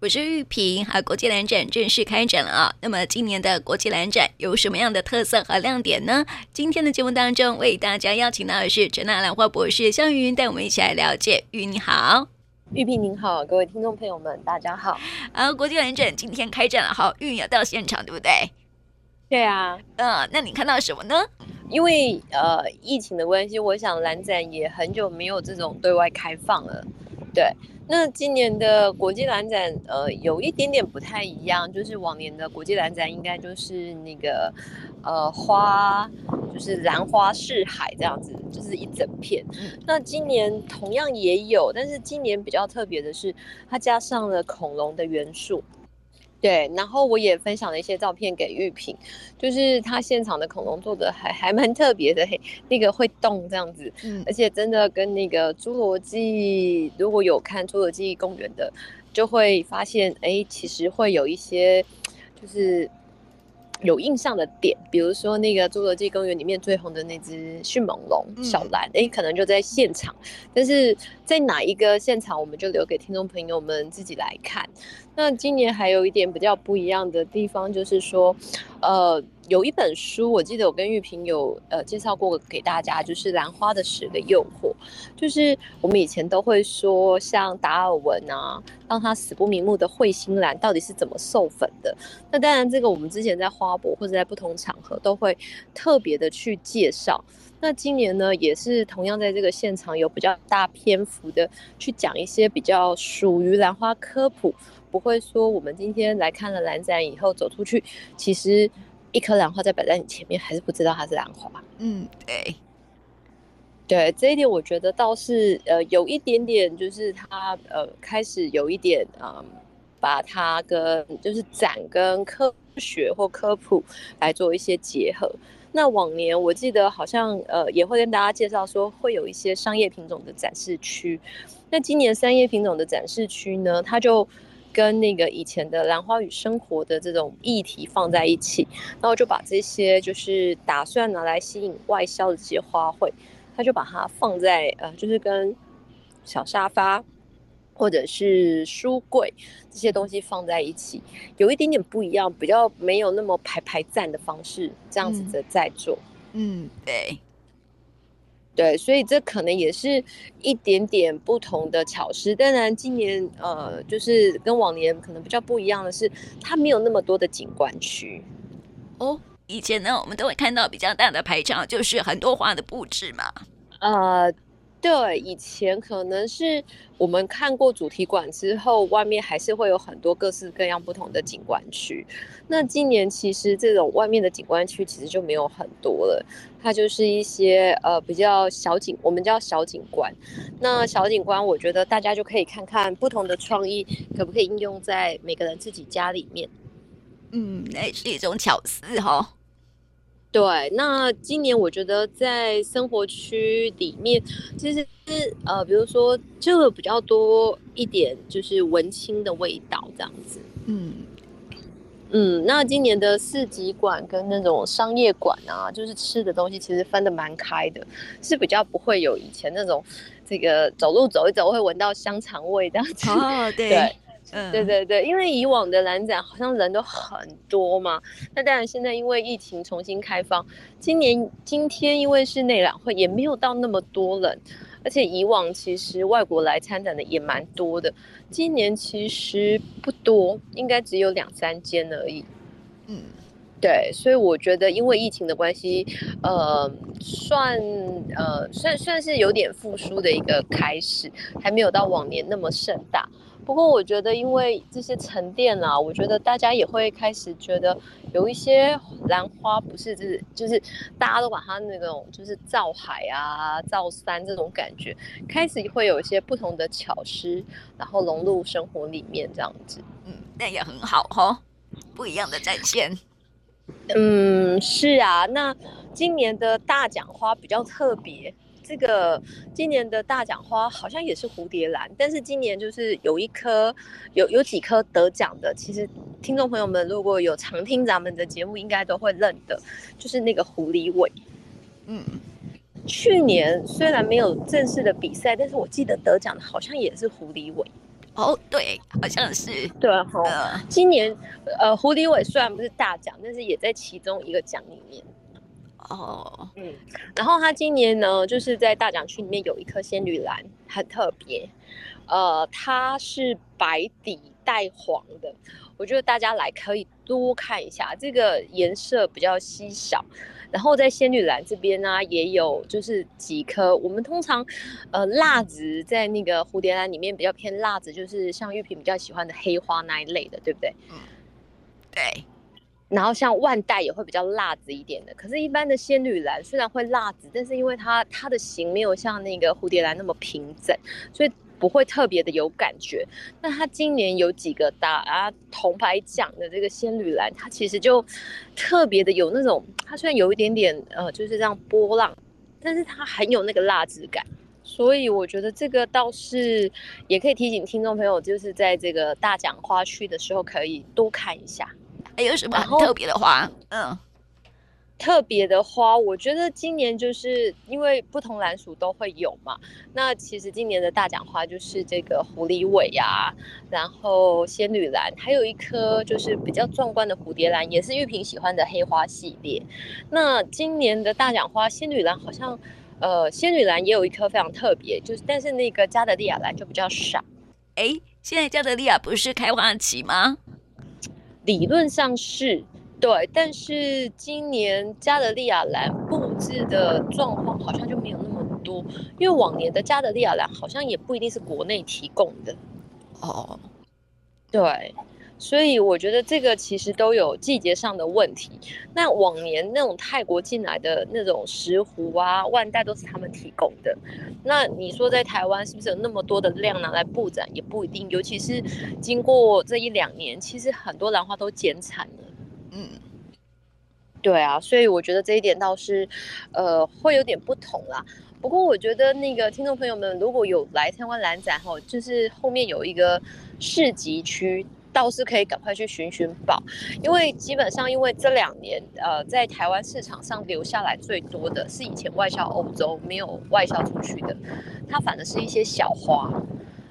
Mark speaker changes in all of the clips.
Speaker 1: 我是玉萍，好，国际兰展正式开展了啊。那么今年的国际兰展有什么样的特色和亮点呢？今天的节目当中为大家邀请到的是陈纳兰花博士肖云，带我们一起来了解。玉你好，
Speaker 2: 玉萍您好，各位听众朋友们大家好。
Speaker 1: 啊，国际兰展今天开展了，好，玉要到现场对不对？
Speaker 2: 对啊，
Speaker 1: 嗯，那你看到什么呢？
Speaker 2: 因为呃疫情的关系，我想兰展也很久没有这种对外开放了，对。那今年的国际兰展，呃，有一点点不太一样，就是往年的国际兰展应该就是那个，呃，花，就是兰花似海这样子，就是一整片。那今年同样也有，但是今年比较特别的是，它加上了恐龙的元素。对，然后我也分享了一些照片给玉萍，就是他现场的恐龙做的还还蛮特别的，嘿，那个会动这样子，嗯，而且真的跟那个侏罗纪，如果有看侏罗纪公园的，就会发现，哎，其实会有一些就是有印象的点，比如说那个侏罗纪公园里面最红的那只迅猛龙小蓝，哎、嗯，可能就在现场，但是在哪一个现场，我们就留给听众朋友们自己来看。那今年还有一点比较不一样的地方，就是说，呃，有一本书，我记得我跟玉萍有呃介绍过给大家，就是《兰花的十个诱惑》，就是我们以前都会说，像达尔文啊，让他死不瞑目的彗星兰到底是怎么授粉的？那当然，这个我们之前在花博或者在不同场合都会特别的去介绍。那今年呢，也是同样在这个现场有比较大篇幅的去讲一些比较属于兰花科普。不会说我们今天来看了兰展以后走出去，其实一颗兰花在摆在你前面，还是不知道它是兰花。
Speaker 1: 嗯，对，
Speaker 2: 对，这一点我觉得倒是呃有一点点，就是它呃开始有一点嗯，把它跟就是展跟科学或科普来做一些结合。那往年我记得好像呃也会跟大家介绍说会有一些商业品种的展示区，那今年商业品种的展示区呢，它就。跟那个以前的兰花与生活的这种议题放在一起，然后就把这些就是打算拿来吸引外销的这些花卉，他就把它放在呃，就是跟小沙发或者是书柜这些东西放在一起，有一点点不一样，比较没有那么排排站的方式，这样子的在做。
Speaker 1: 嗯，嗯，对。
Speaker 2: 对，所以这可能也是一点点不同的巧思。当然，今年呃，就是跟往年可能比较不一样的是，它没有那么多的景观区。
Speaker 1: 哦，以前呢，我们都会看到比较大的排场，就是很多花的布置嘛。
Speaker 2: 呃。对，以前可能是我们看过主题馆之后，外面还是会有很多各式各样不同的景观区。那今年其实这种外面的景观区其实就没有很多了，它就是一些呃比较小景，我们叫小景观。那小景观，我觉得大家就可以看看不同的创意可不可以应用在每个人自己家里面。
Speaker 1: 嗯，那是一种巧思哈、
Speaker 2: 对，那今年我觉得在生活区里面，其实是呃，比如说这个比较多一点，就是文青的味道这样子。嗯嗯，那今年的市集馆跟那种商业馆啊，就是吃的东西其实分的蛮开的，是比较不会有以前那种这个走路走一走会闻到香肠味这样子。
Speaker 1: 哦，对。
Speaker 2: 对嗯，对对对，因为以往的兰展好像人都很多嘛，那当然现在因为疫情重新开放，今年今天因为是内览会，也没有到那么多人，而且以往其实外国来参展的也蛮多的，今年其实不多，应该只有两三间而已。嗯，对，所以我觉得因为疫情的关系，呃，算呃算算是有点复苏的一个开始，还没有到往年那么盛大。不过我觉得，因为这些沉淀啊，我觉得大家也会开始觉得有一些兰花不是就是就是大家都把它那种就是造海啊、造山这种感觉，开始会有一些不同的巧思，然后融入生活里面这样子。
Speaker 1: 嗯，那也很好哈，不一样的展现。
Speaker 2: 嗯，是啊，那今年的大奖花比较特别。这个今年的大奖花好像也是蝴蝶兰，但是今年就是有一颗，有有几颗得奖的。其实听众朋友们如果有常听咱们的节目，应该都会认得，就是那个狐狸尾。嗯，去年虽然没有正式的比赛，但是我记得得奖的好像也是狐狸尾。
Speaker 1: 哦，对，好像是。
Speaker 2: 对哈、呃，今年呃，狐狸尾虽然不是大奖，但是也在其中一个奖里面。
Speaker 1: 哦，
Speaker 2: 嗯，然后他今年呢，就是在大奖区里面有一颗仙女兰，很特别。呃，它是白底带黄的，我觉得大家来可以多看一下，这个颜色比较稀少。然后在仙女兰这边呢，也有就是几颗。我们通常，呃，蜡子在那个蝴蝶兰里面比较偏蜡子，就是像玉萍比较喜欢的黑花那一类的，对不对？
Speaker 1: 嗯，对。
Speaker 2: 然后像万代也会比较蜡质一点的，可是，一般的仙女兰虽然会蜡质，但是因为它它的形没有像那个蝴蝶兰那么平整，所以。不会特别的有感觉，那它今年有几个打啊铜牌奖的这个仙女兰，它其实就特别的有那种，它虽然有一点点呃就是这样波浪，但是它很有那个蜡质感，所以我觉得这个倒是也可以提醒听众朋友，就是在这个大奖花区的时候可以多看一下，
Speaker 1: 还有什么很特别的花？嗯。
Speaker 2: 特别的花，我觉得今年就是因为不同兰属都会有嘛。那其实今年的大奖花就是这个狐狸尾呀，然后仙女兰，还有一颗就是比较壮观的蝴蝶兰，也是玉萍喜欢的黑花系列。那今年的大奖花仙女兰好像，呃，仙女兰也有一颗非常特别，就是但是那个加德利亚兰就比较少。
Speaker 1: 哎，现在加德利亚不是开花期吗？
Speaker 2: 理论上是。对，但是今年加德利亚兰布置的状况好像就没有那么多，因为往年的加德利亚兰好像也不一定是国内提供的。
Speaker 1: 哦，
Speaker 2: 对，所以我觉得这个其实都有季节上的问题。那往年那种泰国进来的那种石斛啊、万代都是他们提供的。那你说在台湾是不是有那么多的量拿来布展？也不一定，尤其是经过这一两年，其实很多兰花都减产了。
Speaker 1: 嗯，
Speaker 2: 对啊，所以我觉得这一点倒是，呃，会有点不同啦。不过我觉得那个听众朋友们如果有来参观兰展吼，就是后面有一个市集区，倒是可以赶快去寻寻宝，因为基本上因为这两年呃在台湾市场上留下来最多的是以前外销欧洲没有外销出去的，它反而是一些小花，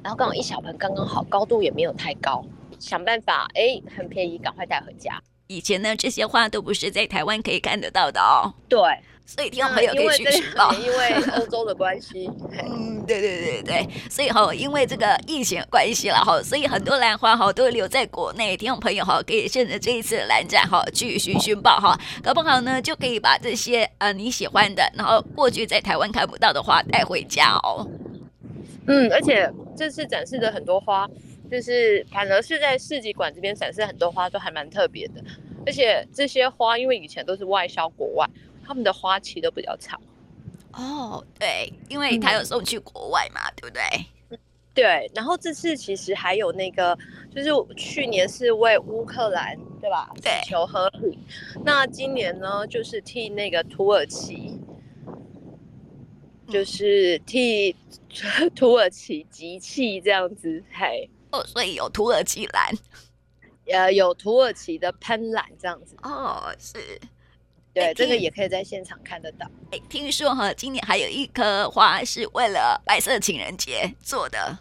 Speaker 2: 然后刚好一小盆刚刚好，高度也没有太高，想办法哎很便宜，赶快带回家。
Speaker 1: 以前呢，这些花都不是在台湾可以看得到的哦。
Speaker 2: 对，
Speaker 1: 所以听众朋友可以去寻宝。
Speaker 2: 因为欧洲的关系，
Speaker 1: 嗯，对对对对，所以哈，因为这个疫情关系了哈，所以很多兰花哈都留在国内。听众朋友哈，可以趁着这一次兰展哈去寻寻宝哈，搞不好呢就可以把这些呃你喜欢的，然后过去在台湾看不到的花带回家哦。
Speaker 2: 嗯，而且这次展示的很多花。就是反而是在市集馆这边展示很多花都还蛮特别的，而且这些花因为以前都是外销国外，他们的花期都比较长。
Speaker 1: 哦，对，因为他有送去国外嘛，嗯、对不对？
Speaker 2: 对。然后这次其实还有那个，就是去年是为乌克兰对吧？
Speaker 1: 对，
Speaker 2: 求和平。那今年呢，就是替那个土耳其，就是替土耳其集气这样子，嘿。
Speaker 1: 哦，所以有土耳其蓝，
Speaker 2: 呃，有土耳其的喷蓝这样子。
Speaker 1: 哦，是，
Speaker 2: 对，欸、这个也可以在现场看得到。
Speaker 1: 哎，听说哈，今年还有一棵花是为了白色情人节做的。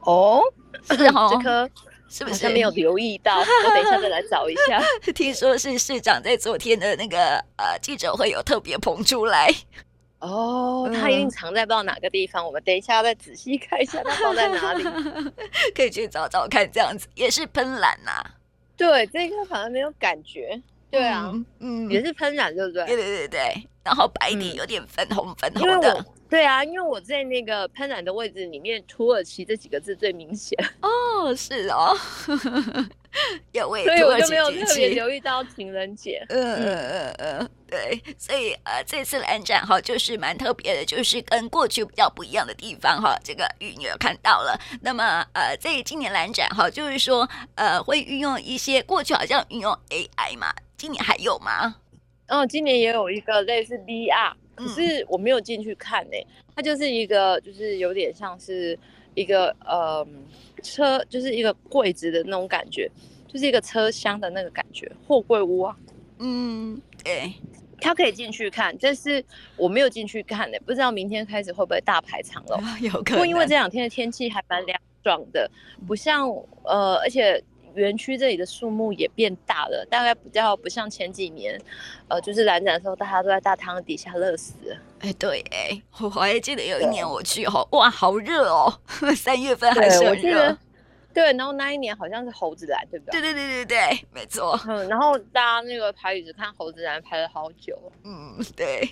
Speaker 2: 哦，
Speaker 1: 是哦，
Speaker 2: 这棵是不是没有留意到？我等一下再来找一下。
Speaker 1: 听说是市长在昨天的那个呃记者会有特别捧出来。
Speaker 2: 哦，它一定藏在不知道哪个地方，嗯、我们等一下再仔细看一下它放在哪里，
Speaker 1: 可以去找找看。这样子也是喷兰呐，
Speaker 2: 对，这个好像没有感觉。对啊，
Speaker 1: 嗯，
Speaker 2: 也是喷染，对不对？
Speaker 1: 对对对对。然后白底有点粉红粉红的。
Speaker 2: 对啊，因为我在那个喷染的位置里面，土耳其这几个字最明显。
Speaker 1: 哦，是哦。有位，
Speaker 2: 所以我就没有特别留意到情人节。
Speaker 1: 嗯嗯嗯嗯，对，所以呃，这次兰展哈，就是蛮特别的，就是跟过去比较不一样的地方哈。这个玉女有看到了。那么呃，在今年蓝展哈，就是说呃，会运用一些过去好像运用 AI 嘛，今年还有吗？
Speaker 2: 哦，今年也有一个类似 VR，可是我没有进去看呢、欸。它就是一个，就是有点像是一个呃。车就是一个柜子的那种感觉，就是一个车厢的那个感觉，货柜屋啊。
Speaker 1: 嗯，对，
Speaker 2: 他可以进去看，但是我没有进去看呢，不知道明天开始会不会大排长龙。
Speaker 1: 有可能。
Speaker 2: 不过因为这两天的天气还蛮凉，爽的，不像呃，而且园区这里的树木也变大了，大概比较不像前几年，呃，就是蓝展的时候，大家都在大太阳底下热死。
Speaker 1: 哎，对，哎，我还记得有一年我去，哦哇，好热哦，三月份还是很热。
Speaker 2: 对，然后那一年好像是猴子来，对不对？
Speaker 1: 对对对对对，没错。
Speaker 2: 嗯，然后大家那个排椅子看猴子兰排了好久。
Speaker 1: 嗯，对。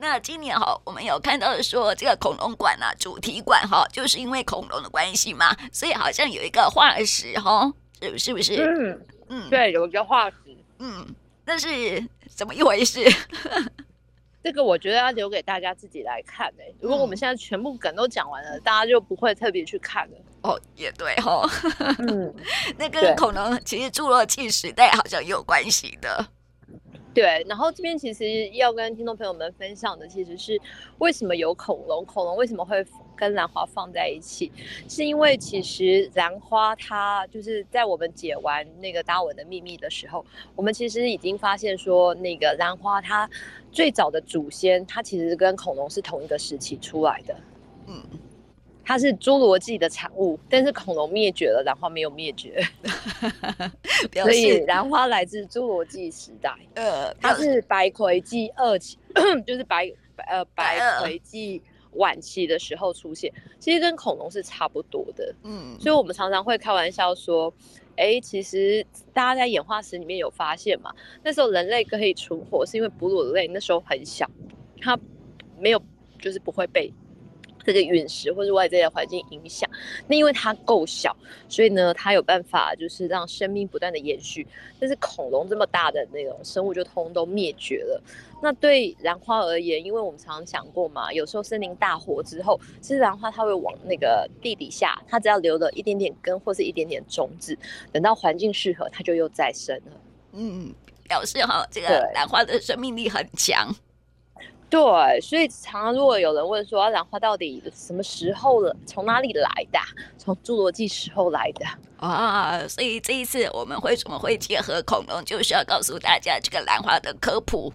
Speaker 1: 那今年哈，我们有看到说这个恐龙馆啊，主题馆哈，就是因为恐龙的关系嘛，所以好像有一个化石哈，是是不是？
Speaker 2: 嗯嗯，对，有一个化石。
Speaker 1: 嗯，那是怎么一回事？
Speaker 2: 这个我觉得要留给大家自己来看哎、欸。如果我们现在全部梗都讲完了，嗯、大家就不会特别去看了。
Speaker 1: 哦，也对哈。嗯，那跟恐龙其实侏罗纪时代好像也有关系的。
Speaker 2: 对，然后这边其实要跟听众朋友们分享的，其实是为什么有恐龙，恐龙为什么会跟兰花放在一起，是因为其实兰花它就是在我们解完那个达尔文的秘密的时候，我们其实已经发现说，那个兰花它最早的祖先，它其实跟恐龙是同一个时期出来的，嗯。它是侏罗纪的产物，但是恐龙灭绝了，兰花没有灭绝，所以兰花来自侏罗纪时代。呃，它是白叹纪二期，就是白呃白叹纪晚期的时候出现，其实跟恐龙是差不多的。嗯，所以我们常常会开玩笑说，哎、欸，其实大家在演化史里面有发现嘛，那时候人类可以存活，是因为哺乳类那时候很小，它没有就是不会被。这个陨石或者外在的环境影响，那因为它够小，所以呢，它有办法就是让生命不断的延续。但是恐龙这么大的那种生物就通通都灭绝了。那对兰花而言，因为我们常常讲过嘛，有时候森林大火之后，其实兰花它会往那个地底下，它只要留了一点点根或是一点点种子，等到环境适合，它就又再生了。嗯，
Speaker 1: 表示哈，这个兰花的生命力很强。
Speaker 2: 对，所以常常如果有人问说，兰花到底什么时候了，从哪里来的？从侏罗纪时候来的
Speaker 1: 啊！所以这一次我们为什么会结合恐龙，就是要告诉大家这个兰花的科普。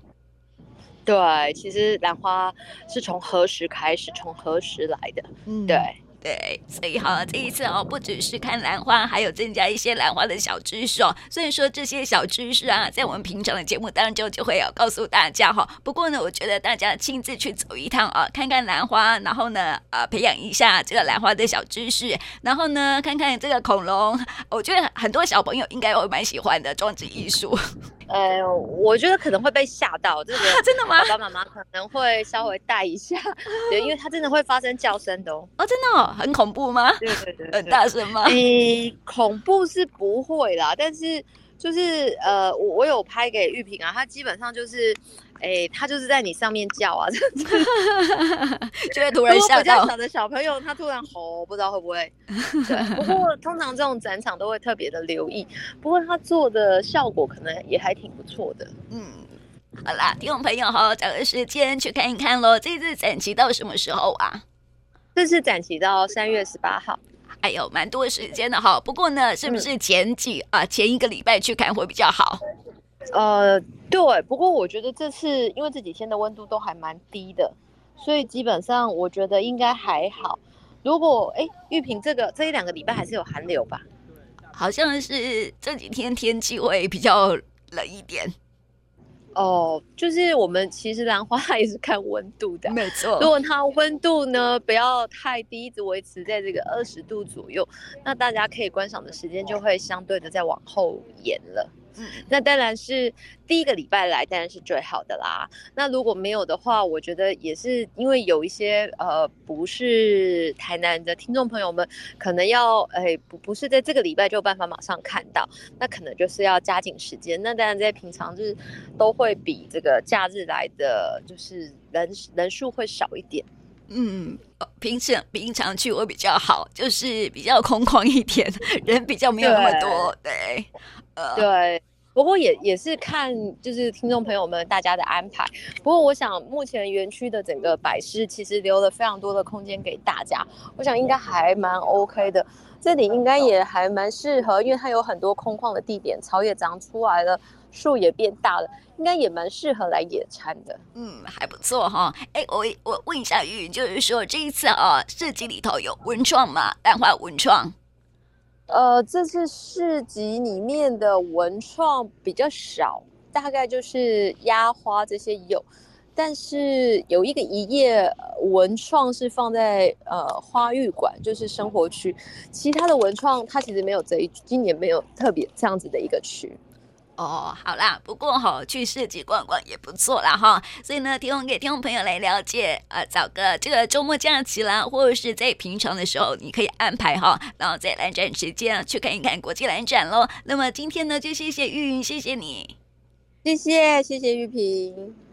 Speaker 2: 对，其实兰花是从何时开始，从何时来的？嗯，对。
Speaker 1: 对，所以哈，这一次哦，不只是看兰花，还有增加一些兰花的小知识哦。所以说这些小知识啊，在我们平常的节目当中就会有告诉大家哈。不过呢，我觉得大家亲自去走一趟啊，看看兰花，然后呢，呃，培养一下这个兰花的小知识，然后呢，看看这个恐龙，我觉得很多小朋友应该会蛮喜欢的装置艺术。
Speaker 2: 呃，我觉得可能会被吓到，这个
Speaker 1: 真的吗？
Speaker 2: 爸爸妈妈可能会稍微带一下，对，因为它真的会发生叫声的哦。
Speaker 1: 哦，真的哦，很恐怖吗？
Speaker 2: 对对对，
Speaker 1: 很大声吗？
Speaker 2: 诶，恐怖是不会啦，但是就是呃，我我有拍给玉萍啊，她基本上就是。哎、欸，他就是在你上面叫啊，
Speaker 1: 就会突然吓到。比较
Speaker 2: 小的小朋友，他突然吼，不知道会不会。对，不过通常这种展场都会特别的留意。不过他做的效果可能也还挺不错的。嗯，
Speaker 1: 好啦，听众朋友好好找个时间去看一看喽。这次展期到什么时候啊？
Speaker 2: 这次展期到三月十八号。
Speaker 1: 哎呦，蛮多时间的哈。不过呢，是不是前几、嗯、啊前一个礼拜去看会比较好？
Speaker 2: 呃，对，不过我觉得这次因为这几天的温度都还蛮低的，所以基本上我觉得应该还好。如果哎，玉萍这个这一两个礼拜还是有寒流吧？
Speaker 1: 好像是这几天天气会比较冷一点。
Speaker 2: 哦，就是我们其实兰花 也是看温度的，
Speaker 1: 没错。
Speaker 2: 如果它温度呢不要太低，一直维持在这个二十度左右，那大家可以观赏的时间就会相对的再往后延了。嗯，那当然是第一个礼拜来，当然是最好的啦。那如果没有的话，我觉得也是因为有一些呃，不是台南的听众朋友们，可能要哎不不是在这个礼拜就有办法马上看到，那可能就是要加紧时间。那当然在平常日都会比这个假日来的就是人人数会少一点。
Speaker 1: 嗯，平常平常去会比较好，就是比较空旷一点，人比较没有那么多，对。对
Speaker 2: 对，不过也也是看就是听众朋友们大家的安排。不过我想目前园区的整个摆设其实留了非常多的空间给大家，我想应该还蛮 OK 的。这里应该也还蛮适合，因为它有很多空旷的地点，草也长出来了，树也变大了，应该也蛮适合来野餐的。
Speaker 1: 嗯，还不错哈。哎，我我问一下玉，就是说这一次啊，市集里头有文创吗？淡化文创？
Speaker 2: 呃，这次市集里面的文创比较少，大概就是压花这些有。但是有一个一页文创是放在呃花艺馆，就是生活区，其他的文创它其实没有这一，今年没有特别这样子的一个区。
Speaker 1: 哦，好啦，不过哈、哦、去市集逛逛也不错啦哈，所以呢，提供给听众朋友来了解，呃，找个这个周末假期啦，或者是在平常的时候，你可以安排哈，然后在蓝展时间去看一看国际兰展喽。那么今天呢，就谢谢玉云，谢谢你，
Speaker 2: 谢谢谢谢玉萍。